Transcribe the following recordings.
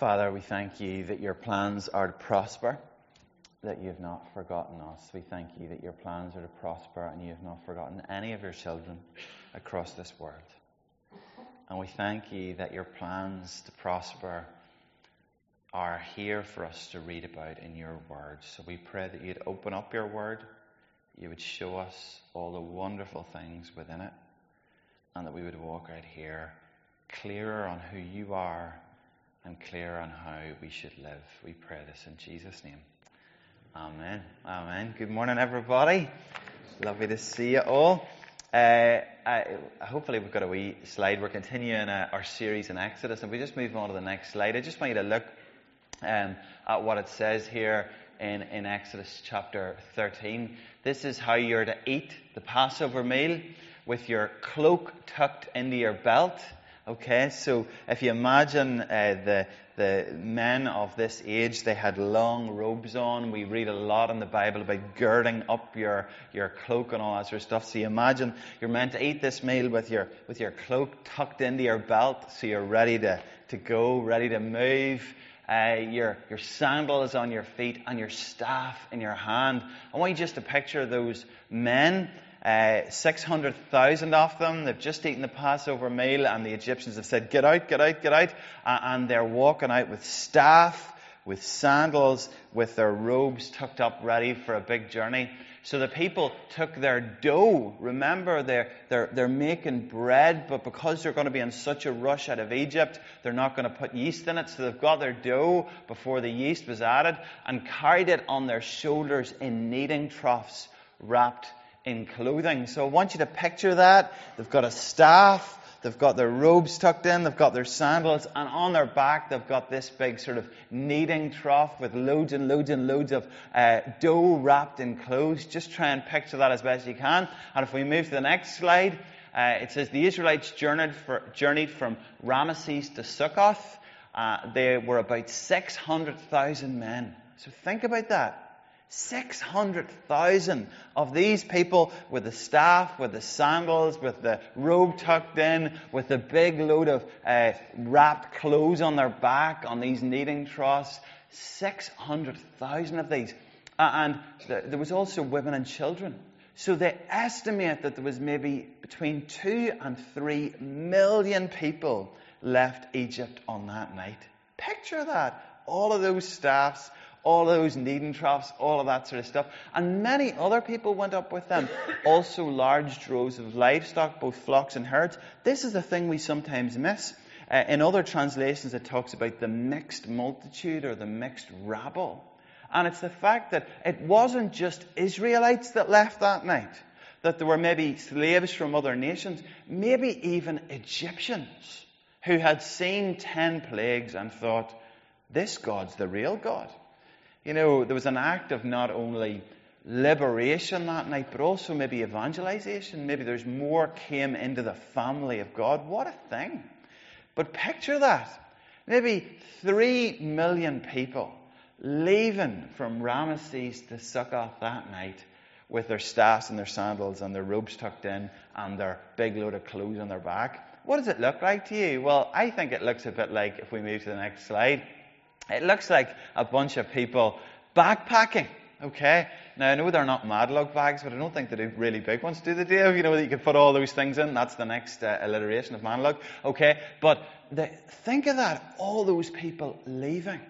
Father, we thank you that your plans are to prosper, that you have not forgotten us. We thank you that your plans are to prosper and you have not forgotten any of your children across this world. And we thank you that your plans to prosper are here for us to read about in your word. So we pray that you'd open up your word, you would show us all the wonderful things within it, and that we would walk out here clearer on who you are and clear on how we should live. We pray this in Jesus' name. Amen. Amen. Good morning, everybody. Lovely to see you all. Uh, I, hopefully, we've got a wee slide. We're continuing uh, our series in Exodus, and we just move on to the next slide. I just want you to look um, at what it says here in, in Exodus chapter 13. This is how you're to eat the Passover meal with your cloak tucked into your belt Okay, so if you imagine uh, the the men of this age, they had long robes on. We read a lot in the Bible about girding up your your cloak and all that sort of stuff. So you imagine you're meant to eat this meal with your with your cloak tucked into your belt, so you're ready to to go, ready to move. Uh, your your sandals on your feet and your staff in your hand. I want you just to picture those men uh, 600,000 of them. They've just eaten the Passover meal, and the Egyptians have said, Get out, get out, get out. Uh, and they're walking out with staff, with sandals, with their robes tucked up, ready for a big journey. So the people took their dough. Remember, they're, they're, they're making bread, but because they're going to be in such a rush out of Egypt, they're not going to put yeast in it. So they've got their dough before the yeast was added and carried it on their shoulders in kneading troughs wrapped in clothing. So I want you to picture that. They've got a staff, they've got their robes tucked in, they've got their sandals, and on their back they've got this big sort of kneading trough with loads and loads and loads of uh, dough wrapped in clothes. Just try and picture that as best you can. And if we move to the next slide, uh, it says the Israelites journeyed, for, journeyed from Ramesses to Succoth. Uh, they were about 600,000 men. So think about that. 600,000 of these people with the staff, with the sandals, with the robe tucked in, with the big load of uh, wrapped clothes on their back on these kneading troughs. 600,000 of these. Uh, and th- there was also women and children. So they estimate that there was maybe between two and three million people left Egypt on that night. Picture that. All of those staffs, all those kneading troughs, all of that sort of stuff. And many other people went up with them. Also large droves of livestock, both flocks and herds. This is the thing we sometimes miss. Uh, in other translations, it talks about the mixed multitude or the mixed rabble. And it's the fact that it wasn't just Israelites that left that night, that there were maybe slaves from other nations, maybe even Egyptians who had seen ten plagues and thought, this God's the real God. You know, there was an act of not only liberation that night, but also maybe evangelization. Maybe there's more came into the family of God. What a thing. But picture that. Maybe three million people leaving from Ramesses to Succoth that night with their staffs and their sandals and their robes tucked in and their big load of clothes on their back. What does it look like to you? Well, I think it looks a bit like, if we move to the next slide, it looks like a bunch of people backpacking. Okay? Now, I know they're not Madlug bags, but I don't think they're really big ones, do they, Dave? You know, that you can put all those things in. That's the next uh, alliteration of Madlug. Okay? But the, think of that. All those people leaving.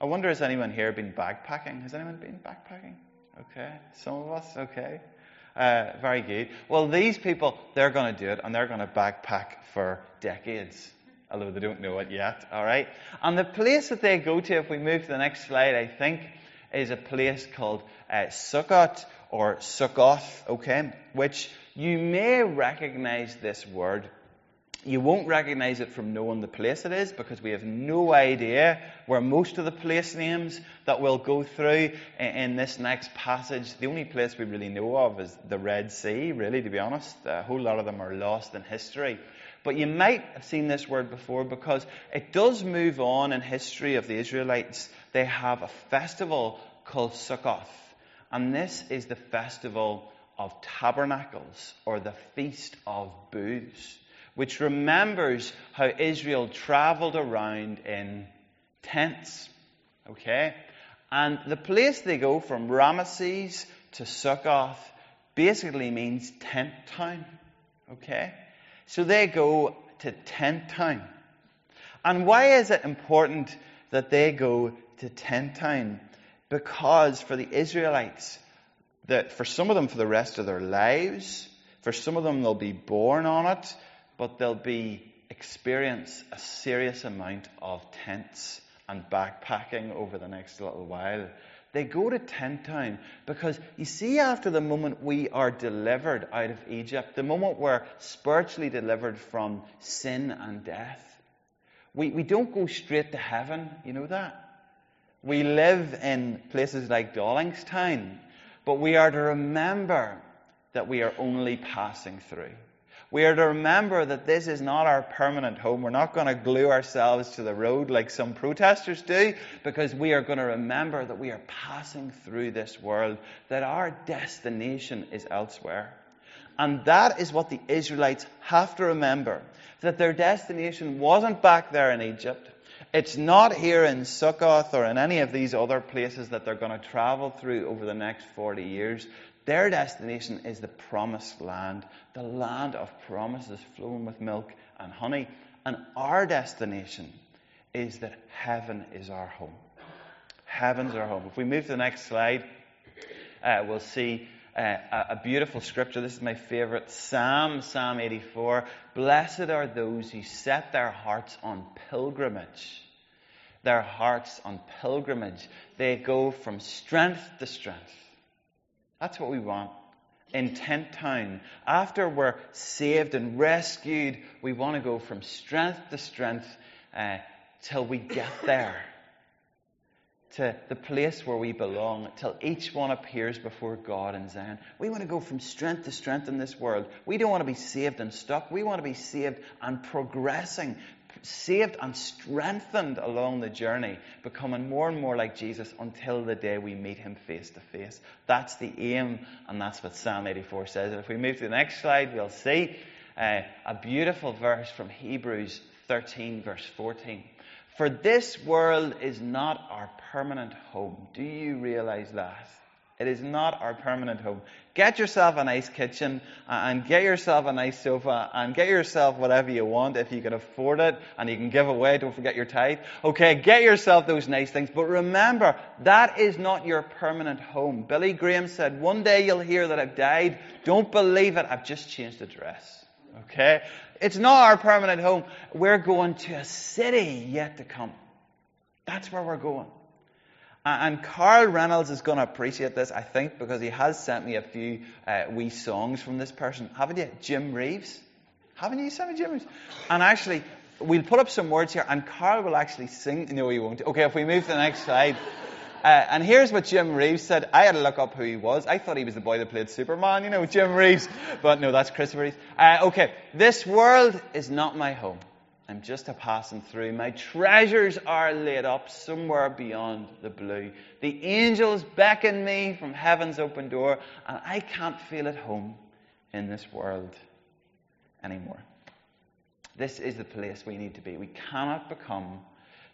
I wonder, has anyone here been backpacking? Has anyone been backpacking? Okay. Some of us? Okay. Uh, very good. Well, these people, they're going to do it, and they're going to backpack for decades although they don't know it yet. All right? And the place that they go to, if we move to the next slide, I think, is a place called uh, Sukkot or Sukkoth, okay? Which you may recognize this word. You won't recognize it from knowing the place it is because we have no idea where most of the place names that we'll go through in this next passage, the only place we really know of is the Red Sea, really, to be honest. A whole lot of them are lost in history. But you might have seen this word before because it does move on in history of the Israelites. They have a festival called Sukkoth. And this is the festival of tabernacles or the feast of booths which remembers how Israel traveled around in tents. Okay? And the place they go from Ramesses to Succoth basically means tent town. Okay? So they go to tent town. And why is it important that they go to tent town? Because for the Israelites, that for some of them for the rest of their lives, for some of them they'll be born on it, but they'll be experience a serious amount of tents and backpacking over the next little while. They go to tent town because you see, after the moment we are delivered out of Egypt, the moment we're spiritually delivered from sin and death, we, we don't go straight to heaven. You know that? We live in places like Dollingstown, but we are to remember that we are only passing through. We are to remember that this is not our permanent home. We're not going to glue ourselves to the road like some protesters do, because we are going to remember that we are passing through this world, that our destination is elsewhere. And that is what the Israelites have to remember that their destination wasn't back there in Egypt. It's not here in Succoth or in any of these other places that they're going to travel through over the next 40 years. Their destination is the promised land, the land of promises flowing with milk and honey. And our destination is that heaven is our home. Heaven's our home. If we move to the next slide, uh, we'll see uh, a beautiful scripture. This is my favorite Psalm, Psalm 84. Blessed are those who set their hearts on pilgrimage. Their hearts on pilgrimage. They go from strength to strength that's what we want. In Tent Town, after we're saved and rescued, we want to go from strength to strength uh, till we get there. To the place where we belong, till each one appears before God in Zion. We want to go from strength to strength in this world. We don't want to be saved and stuck. We want to be saved and progressing, saved and strengthened along the journey, becoming more and more like Jesus until the day we meet him face to face. That's the aim, and that's what Psalm 84 says. And if we move to the next slide, we'll see uh, a beautiful verse from Hebrews 13, verse 14. For this world is not our permanent home. Do you realize that? It is not our permanent home. Get yourself a nice kitchen uh, and get yourself a nice sofa and get yourself whatever you want if you can afford it and you can give away. Don't forget your tithe. Okay, get yourself those nice things. But remember, that is not your permanent home. Billy Graham said, one day you'll hear that I've died. Don't believe it. I've just changed address. Okay? It's not our permanent home. We're going to a city yet to come. That's where we're going. And Carl Reynolds is going to appreciate this, I think, because he has sent me a few uh, wee songs from this person. Haven't you? Jim Reeves? Haven't you sent me Jim Reeves? And actually, we'll put up some words here, and Carl will actually sing. No, he won't. Okay, if we move to the next slide. Uh, and here's what Jim Reeves said. I had to look up who he was. I thought he was the boy that played Superman, you know, Jim Reeves. But no, that's Christopher Reeves. Uh, okay, this world is not my home. I'm just a passing through. My treasures are laid up somewhere beyond the blue. The angels beckon me from heaven's open door, and I can't feel at home in this world anymore. This is the place we need to be. We cannot become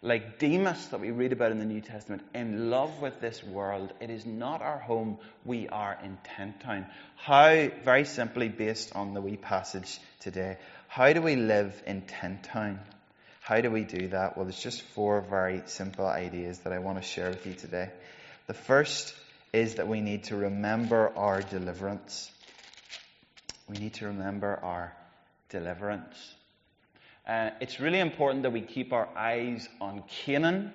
like Demas that we read about in the New Testament, in love with this world. It is not our home. We are in tent town. How, very simply, based on the wee passage today, how do we live in tent town? How do we do that? Well, there's just four very simple ideas that I want to share with you today. The first is that we need to remember our deliverance. We need to remember our deliverance. Uh, it's really important that we keep our eyes on Canaan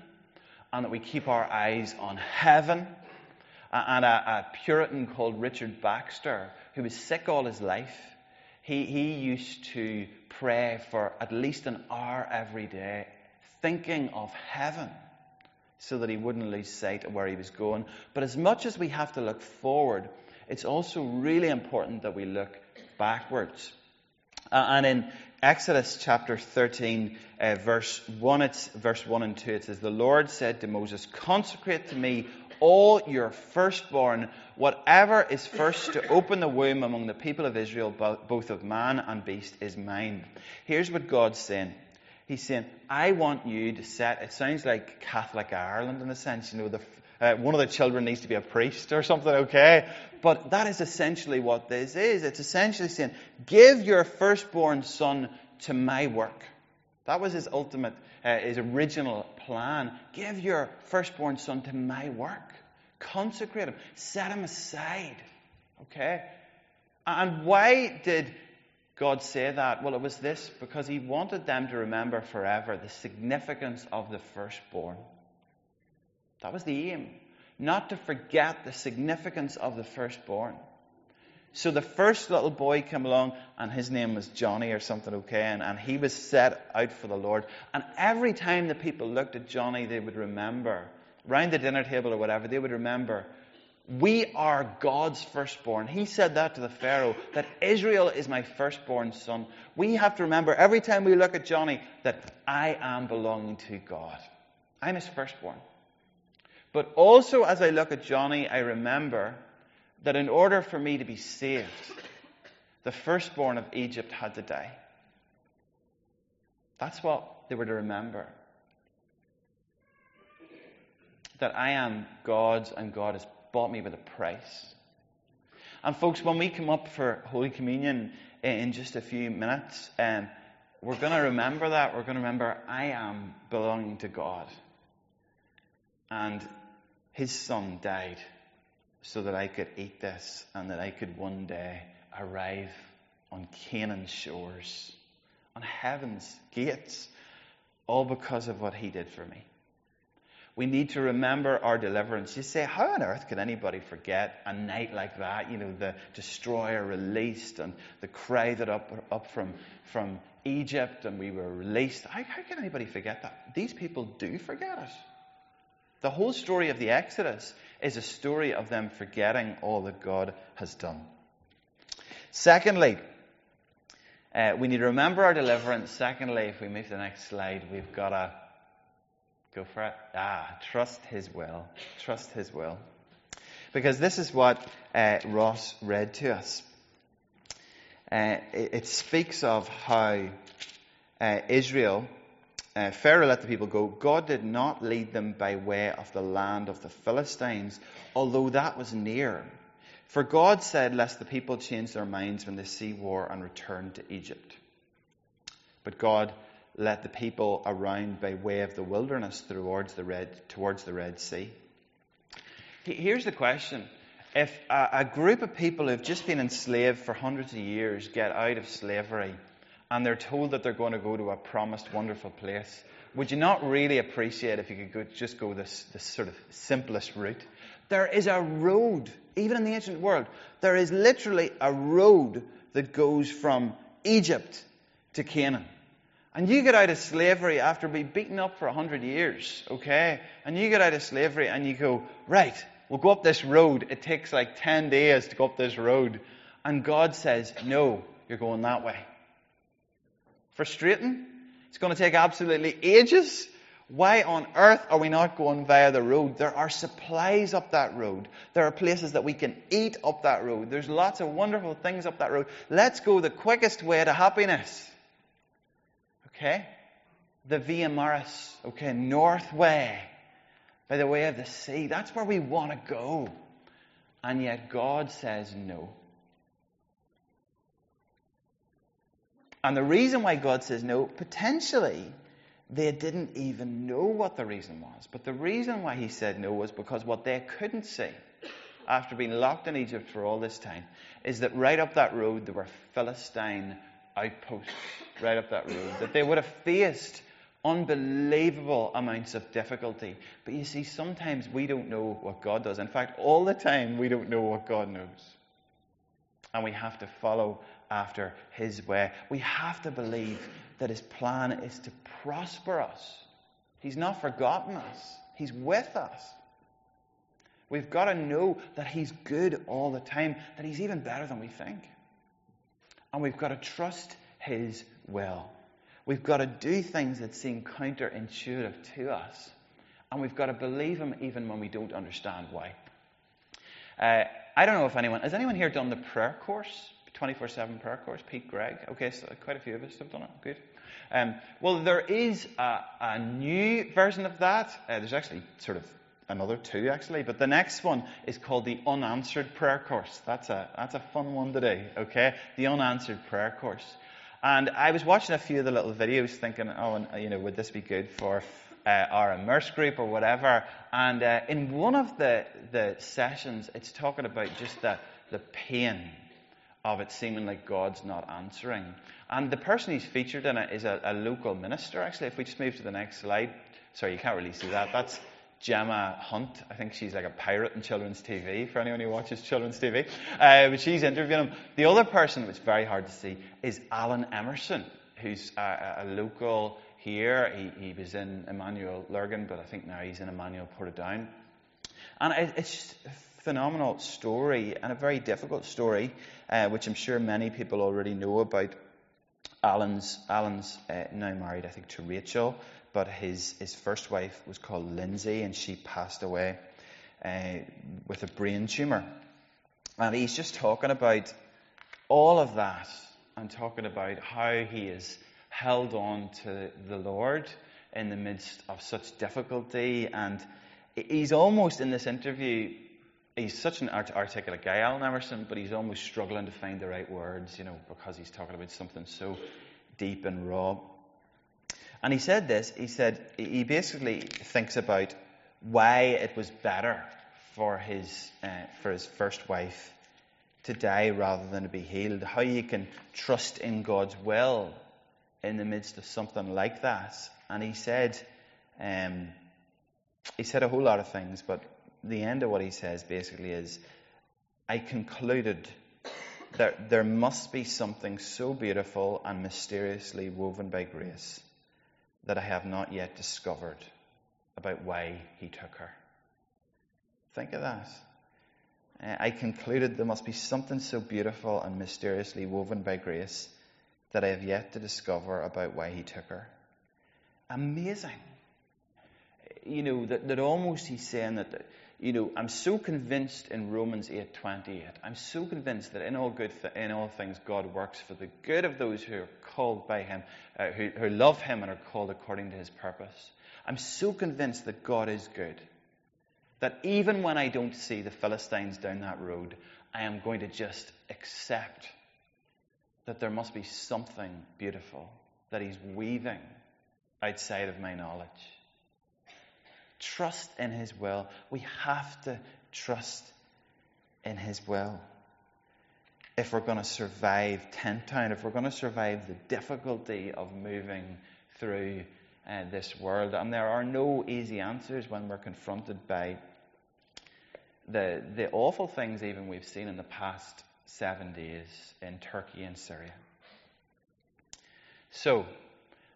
and that we keep our eyes on heaven. Uh, and a, a Puritan called Richard Baxter, who was sick all his life, he, he used to pray for at least an hour every day, thinking of heaven so that he wouldn't lose sight of where he was going. But as much as we have to look forward, it's also really important that we look backwards. Uh, and in Exodus chapter 13, uh, verse 1, it's verse 1 and 2, it says, The Lord said to Moses, Consecrate to me all your firstborn, whatever is first to open the womb among the people of Israel, both of man and beast, is mine. Here's what God's saying. He's saying, I want you to set, it sounds like Catholic Ireland in a sense, you know, the, uh, one of the children needs to be a priest or something, okay? But that is essentially what this is. It's essentially saying, give your firstborn son to my work. That was his ultimate, uh, his original plan. Give your firstborn son to my work. Consecrate him. Set him aside. Okay? And why did God say that? Well, it was this because He wanted them to remember forever the significance of the firstborn. That was the aim. Not to forget the significance of the firstborn. So the first little boy came along, and his name was Johnny or something, okay, and, and he was set out for the Lord. And every time the people looked at Johnny, they would remember, round the dinner table or whatever, they would remember we are God's firstborn. He said that to the Pharaoh, that Israel is my firstborn son. We have to remember every time we look at Johnny that I am belonging to God. I'm his firstborn. But also, as I look at Johnny, I remember that in order for me to be saved, the firstborn of Egypt had to die. That's what they were to remember. That I am God's and God has bought me with a price. And folks, when we come up for Holy Communion in just a few minutes, um, we're going to remember that. We're going to remember I am belonging to God. And His Son died so that I could eat this and that I could one day arrive on Canaan's shores, on heaven's gates, all because of what He did for me. We need to remember our deliverance. You say, how on earth could anybody forget a night like that? You know, the destroyer released and the cry that up, up from, from Egypt and we were released. How, how can anybody forget that? These people do forget it. The whole story of the Exodus is a story of them forgetting all that God has done. Secondly, uh, we need to remember our deliverance. Secondly, if we move to the next slide, we've got to Go for it. Ah, trust His will. Trust His will. Because this is what uh, Ross read to us. Uh, it, it, speaks of how uh, Israel, uh, Pharaoh let the people go. God did not lead them by way of the land of the Philistines, although that was near. For God said, lest the people change their minds when they see war and return to Egypt. But God let the people around by way of the wilderness towards the Red, towards the Red Sea. Here's the question. If a, a group of people who've just been enslaved for hundreds of years get out of slavery and they're told that they're going to go to a promised wonderful place, would you not really appreciate if you could go, just go this, this sort of simplest route? There is a road, even in the ancient world, there is literally a road that goes from Egypt to Canaan. And you get out of slavery after being beaten up for a hundred years, okay? And you get out of slavery and you go, right, we'll go up this road. It takes like 10 days to go up this road. And God says, no, you're going that way. Frustrating? It's going to take absolutely ages. Why on earth are we not going via the road? There are supplies up that road. There are places that we can eat up that road. There's lots of wonderful things up that road. Let's go the quickest way to happiness. Okay? The Via Maris, okay, north way, by the way of the sea. That's where we want to go. And yet God says no. And the reason why God says no, potentially, they didn't even know what the reason was. But the reason why he said no was because what they couldn't see after being locked in Egypt for all this time is that right up that road there were Philistine outposts right up that road, that they would have faced unbelievable amounts of difficulty. But you see, sometimes we don't know what God does. In fact, all the time we don't know what God knows. And we have to follow after His way. We have to believe that His plan is to prosper us. He's not forgotten us, He's with us. We've got to know that He's good all the time, that He's even better than we think. And we've got to trust His will. We've got to do things that seem counterintuitive to us. And we've got to believe him even when we don't understand why. Uh, I don't know if anyone, has anyone here done the prayer course? 24 7 prayer course? Pete Greig. Okay, so quite a few of us have done it. Good. Um, well, there is a, a, new version of that. Uh, there's actually sort of another two, actually. But the next one is called the Unanswered Prayer Course. That's a, that's a fun one today, okay? The Unanswered Prayer Course. And I was watching a few of the little videos thinking, oh, and, you know, would this be good for uh, our immerse group or whatever? And uh, in one of the, the sessions, it's talking about just the, the pain of it seeming like God's not answering. And the person who's featured in it is a, a local minister, actually. If we just move to the next slide. Sorry, you can't really see that. That's Gemma Hunt. I think she's like a pirate in children's TV for anyone who watches children's TV. Uh, but she's interviewing him. The other person, which is very hard to see, is Alan Emerson, who's a, a local here. He, he, was in Emmanuel Lurgan, but I think now he's in Emmanuel Portadown. And it, it's just a phenomenal story and a very difficult story, uh, which I'm sure many people already know about. Alan's, Alan's uh, now married, I think, to Rachel but his, his first wife was called Lindsay, and she passed away uh, with a brain tumor. And he's just talking about all of that and talking about how he has held on to the Lord in the midst of such difficulty. And he's almost in this interview, he's such an articulate guy, Alan Emerson, but he's almost struggling to find the right words, you know, because he's talking about something so deep and raw. And he said this, he said, he basically thinks about why it was better for his, uh, for his first wife to die rather than to be healed, how you can trust in God's will in the midst of something like that. And he said, um, he said a whole lot of things, but the end of what he says basically is, I concluded that there must be something so beautiful and mysteriously woven by grace that I have not yet discovered about why he took her. Think of that. Uh, I concluded there must be something so beautiful and mysteriously woven by grace that I have yet to discover about why he took her. Amazing. You know, that, that almost he's saying that, you know, I'm so convinced in Romans 8:28. I'm so convinced that in all good, th- in all things, God works for the good of those who are called by Him, uh, who, who love Him and are called according to His purpose. I'm so convinced that God is good that even when I don't see the Philistines down that road, I am going to just accept that there must be something beautiful that He's weaving outside of my knowledge. Trust in His will. We have to trust in His will. If we're going to survive Tent Town, if we're going to survive the difficulty of moving through uh, this world, and there are no easy answers when we're confronted by the, the awful things even we've seen in the past seven days in Turkey and Syria. So,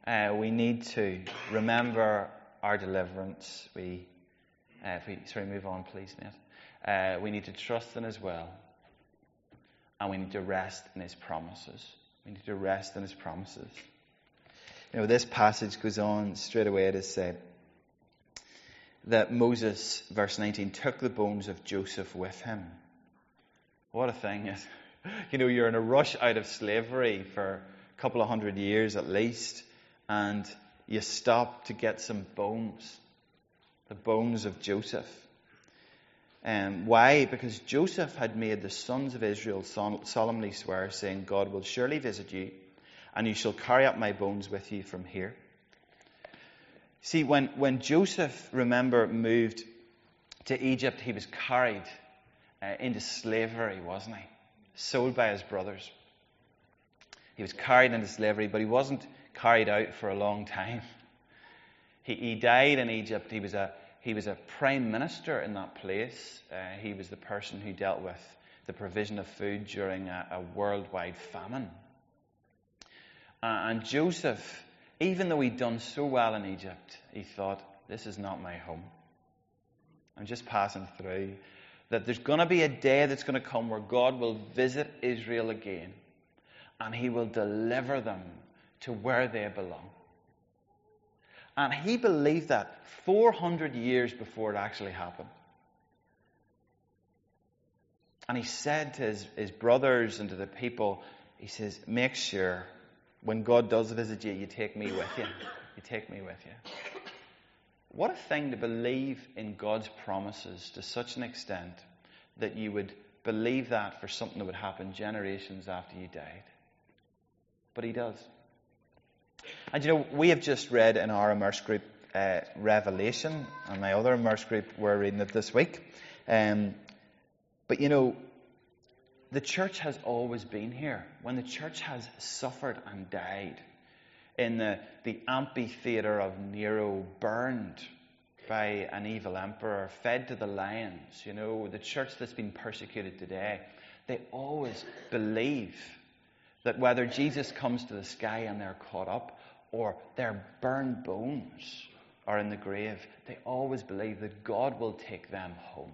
uh, we need to remember our deliverance. We, uh, if we, sorry, move on, please, Nate. Uh, we need to trust in His will, and we need to rest in His promises. We need to rest in His promises. You know, this passage goes on straight away to say that Moses, verse 19, took the bones of Joseph with him. What a thing! You know, you're in a rush out of slavery for a couple of hundred years at least, and you stop to get some bones, the bones of Joseph. Um, why? Because Joseph had made the sons of Israel solemnly swear, saying, God will surely visit you, and you shall carry up my bones with you from here. See, when, when Joseph, remember, moved to Egypt, he was carried uh, into slavery, wasn't he? Sold by his brothers. He was carried into slavery, but he wasn't carried out for a long time. He, he died in Egypt. He was a he was a prime minister in that place. Uh, he was the person who dealt with the provision of food during a, a worldwide famine. Uh, and Joseph, even though he'd done so well in Egypt, he thought, This is not my home. I'm just passing through. That there's going to be a day that's going to come where God will visit Israel again and he will deliver them to where they belong. And he believed that 400 years before it actually happened. And he said to his, his brothers and to the people, he says, make sure when God does visit you, you take me with you. You take me with you. What a thing to believe in God's promises to such an extent that you would believe that for something that would happen generations after you died. But he does. And you know, we have just read in our immerse group uh, Revelation, and my other immerse group were reading it this week. Um, but you know, the church has always been here. When the church has suffered and died, in the, the amphitheater of Nero, burned by an evil emperor, fed to the lions, you know, the church that's been persecuted today, they always believe that whether Jesus comes to the sky and they're caught up, or their burned bones are in the grave, they always believe that God will take them home.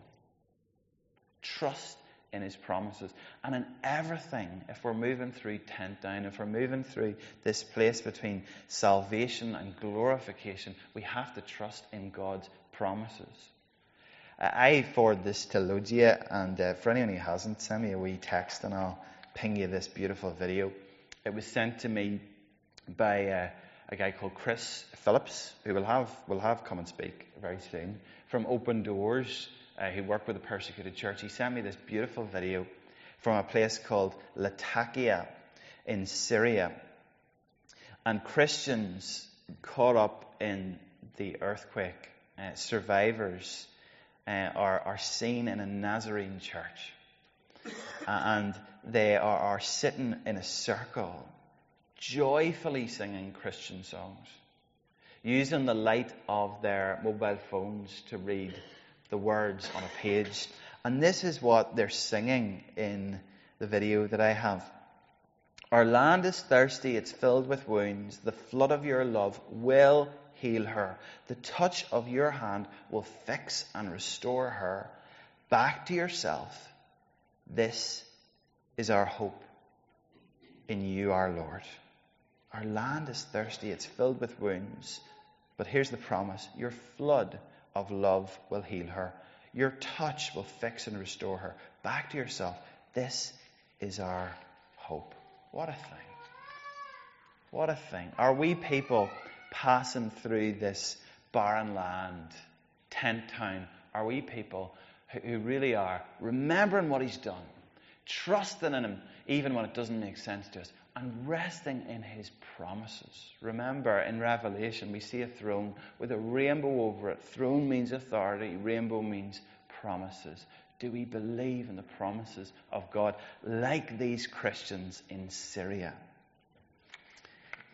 Trust in his promises. And in everything, if we're moving through tent town, if we're moving through this place between salvation and glorification, we have to trust in God's promises. I forward this to Logia, and uh, for anyone who hasn't, send me a wee text and I'll ping you this beautiful video. It was sent to me by uh, a guy called Chris Phillips, who will have, will have come and speak very soon, from Open Doors uh, who worked with a persecuted church, he sent me this beautiful video from a place called Latakia in Syria. And Christians caught up in the earthquake, uh, survivors, uh, are, are seen in a Nazarene church. and they are, are sitting in a circle, joyfully singing Christian songs, using the light of their mobile phones to read the words on a page. And this is what they're singing in the video that I have. Our land is thirsty, it's filled with wounds. The flood of your love will heal her. The touch of your hand will fix and restore her back to yourself. This is our hope in you, our Lord. Our land is thirsty, it's filled with wounds. But here's the promise your flood of love will heal her. Your touch will fix and restore her. Back to yourself. This is our hope. What a thing. What a thing. Are we people passing through this barren land, tent town? Are we people who really are remembering what He's done, trusting in Him even when it doesn't make sense to us, and resting in his promises. Remember, in Revelation, we see a throne with a rainbow over it. Throne means authority, rainbow means promises. Do we believe in the promises of God like these Christians in Syria?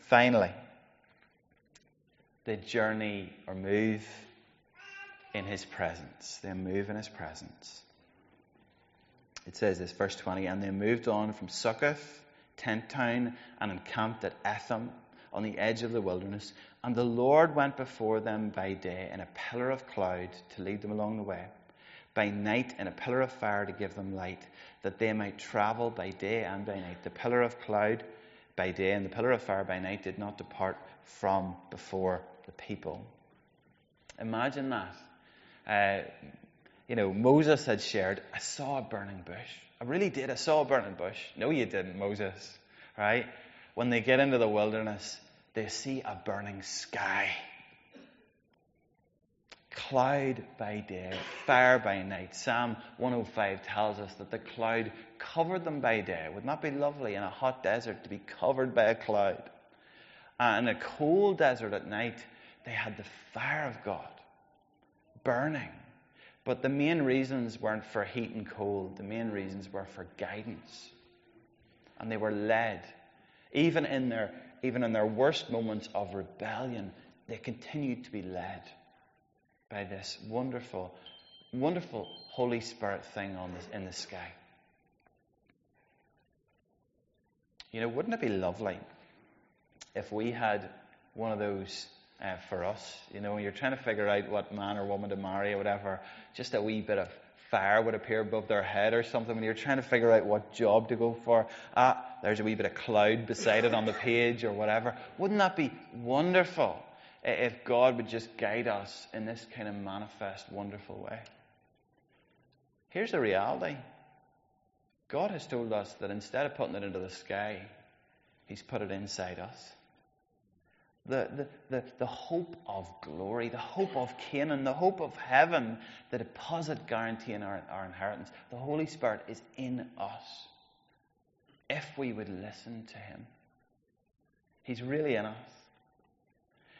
Finally, they journey or move in his presence. They move in his presence. It says this, verse 20, and they moved on from Succoth tent town and encamped at Etham on the edge of the wilderness. And the Lord went before them by day in a pillar of cloud to lead them along the way, by night in a pillar of fire to give them light, that they might travel by day and by night. The pillar of cloud by day and the pillar of fire by night did not depart from before the people. Imagine that. Uh, you know, Moses had shared, I saw a burning bush. I really did. I saw a burning bush. No, you didn't, Moses. Right? When they get into the wilderness, they see a burning sky. Cloud by day, fire by night. Psalm 105 tells us that the cloud covered them by day. Would not be lovely in a hot desert to be covered by a cloud? And in a cold desert at night, they had the fire of God burning but the main reasons weren't for heat and cold, the main reasons were for guidance. And they were led. Even in their, even in their worst moments of rebellion, they continued to be led by this wonderful, wonderful Holy Spirit thing on this, in the sky. You know, wouldn't it be lovely if we had one of those uh, for us. You know, when you're trying to figure out what man or woman to marry or whatever, just a wee bit of fire would appear above their head or something. When you're trying to figure out what job to go for, ah, there's a wee bit of cloud beside it on the page or whatever. Wouldn't that be wonderful? if God would just guide us in this kind of manifest, wonderful way. Here's the reality God has told us that instead of putting it into the sky, He's put it inside us. The, the, the, hope of glory, the hope of Canaan, the hope of heaven, the deposit guaranteeing our, our inheritance. The Holy Spirit is in us if we would listen to Him. He's really in us.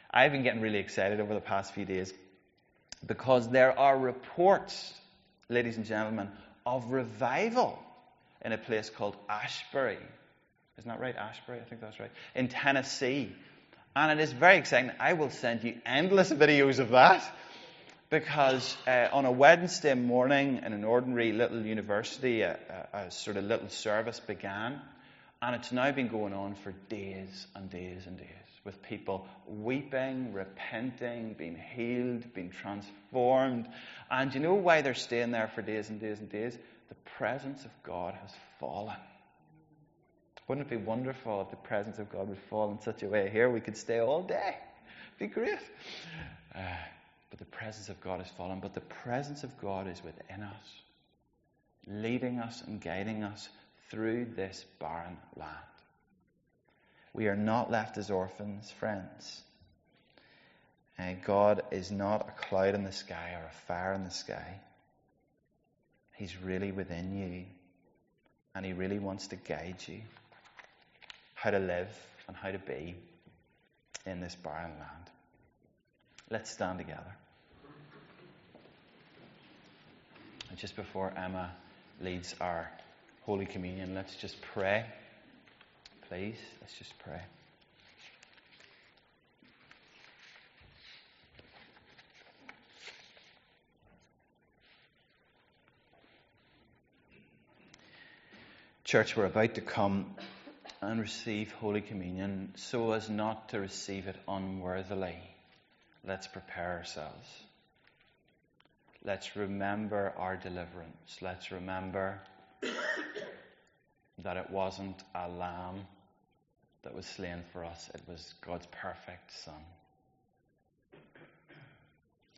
I've been getting really excited over the past few days because there are reports, ladies and gentlemen, of revival in a place called Asbury. Isn't that right? Asbury? I think that's right. In Tennessee. And it is very exciting. I will send you endless videos of that because uh, on a Wednesday morning in an ordinary little university, a, a, a, sort of little service began. And it's now been going on for days and days and days with people weeping, repenting, being healed, being transformed. And you know why they're staying there for days and days and days? The presence of God has fallen. Wouldn't it be wonderful if the presence of God would fall in such a way here we could stay all day? It'd be great. Uh, but the presence of God has fallen. But the presence of God is within us, leading us and guiding us through this barren land. We are not left as orphans, friends. And uh, God is not a cloud in the sky or a fire in the sky. He's really within you. And He really wants to guide you how to live and how to be in this barren land. Let's stand together. And just before Emma leads our Holy Communion, let's just pray. Please, let's just pray. Church, we're about to come and receive Holy Communion so as not to receive it unworthily. Let's prepare ourselves. Let's remember our deliverance. Let's remember that it wasn't a lamb that was slain for us, it was God's perfect Son.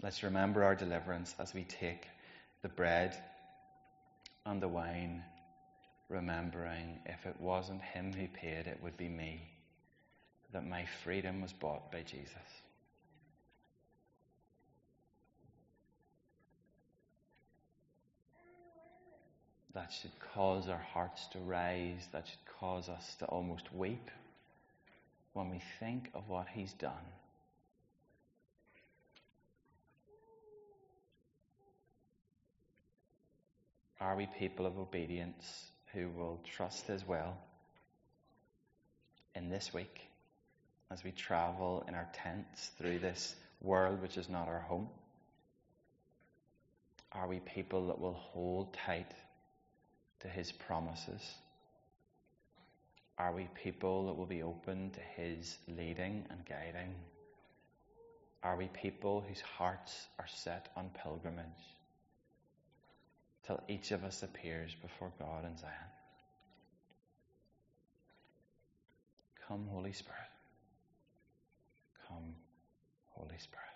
Let's remember our deliverance as we take the bread and the wine remembering if it wasn't him who paid, it would be me. That my freedom was bought by Jesus. That should cause our hearts to rise. That should cause us to almost weep when we think of what he's done. Are we people of obedience? Who will trust His will in this week as we travel in our tents through this world which is not our home? Are we people that will hold tight to His promises? Are we people that will be open to His leading and guiding? Are we people whose hearts are set on pilgrimage? Till each of us appears before God in Zion. Come, Holy Spirit. Come, Holy Spirit.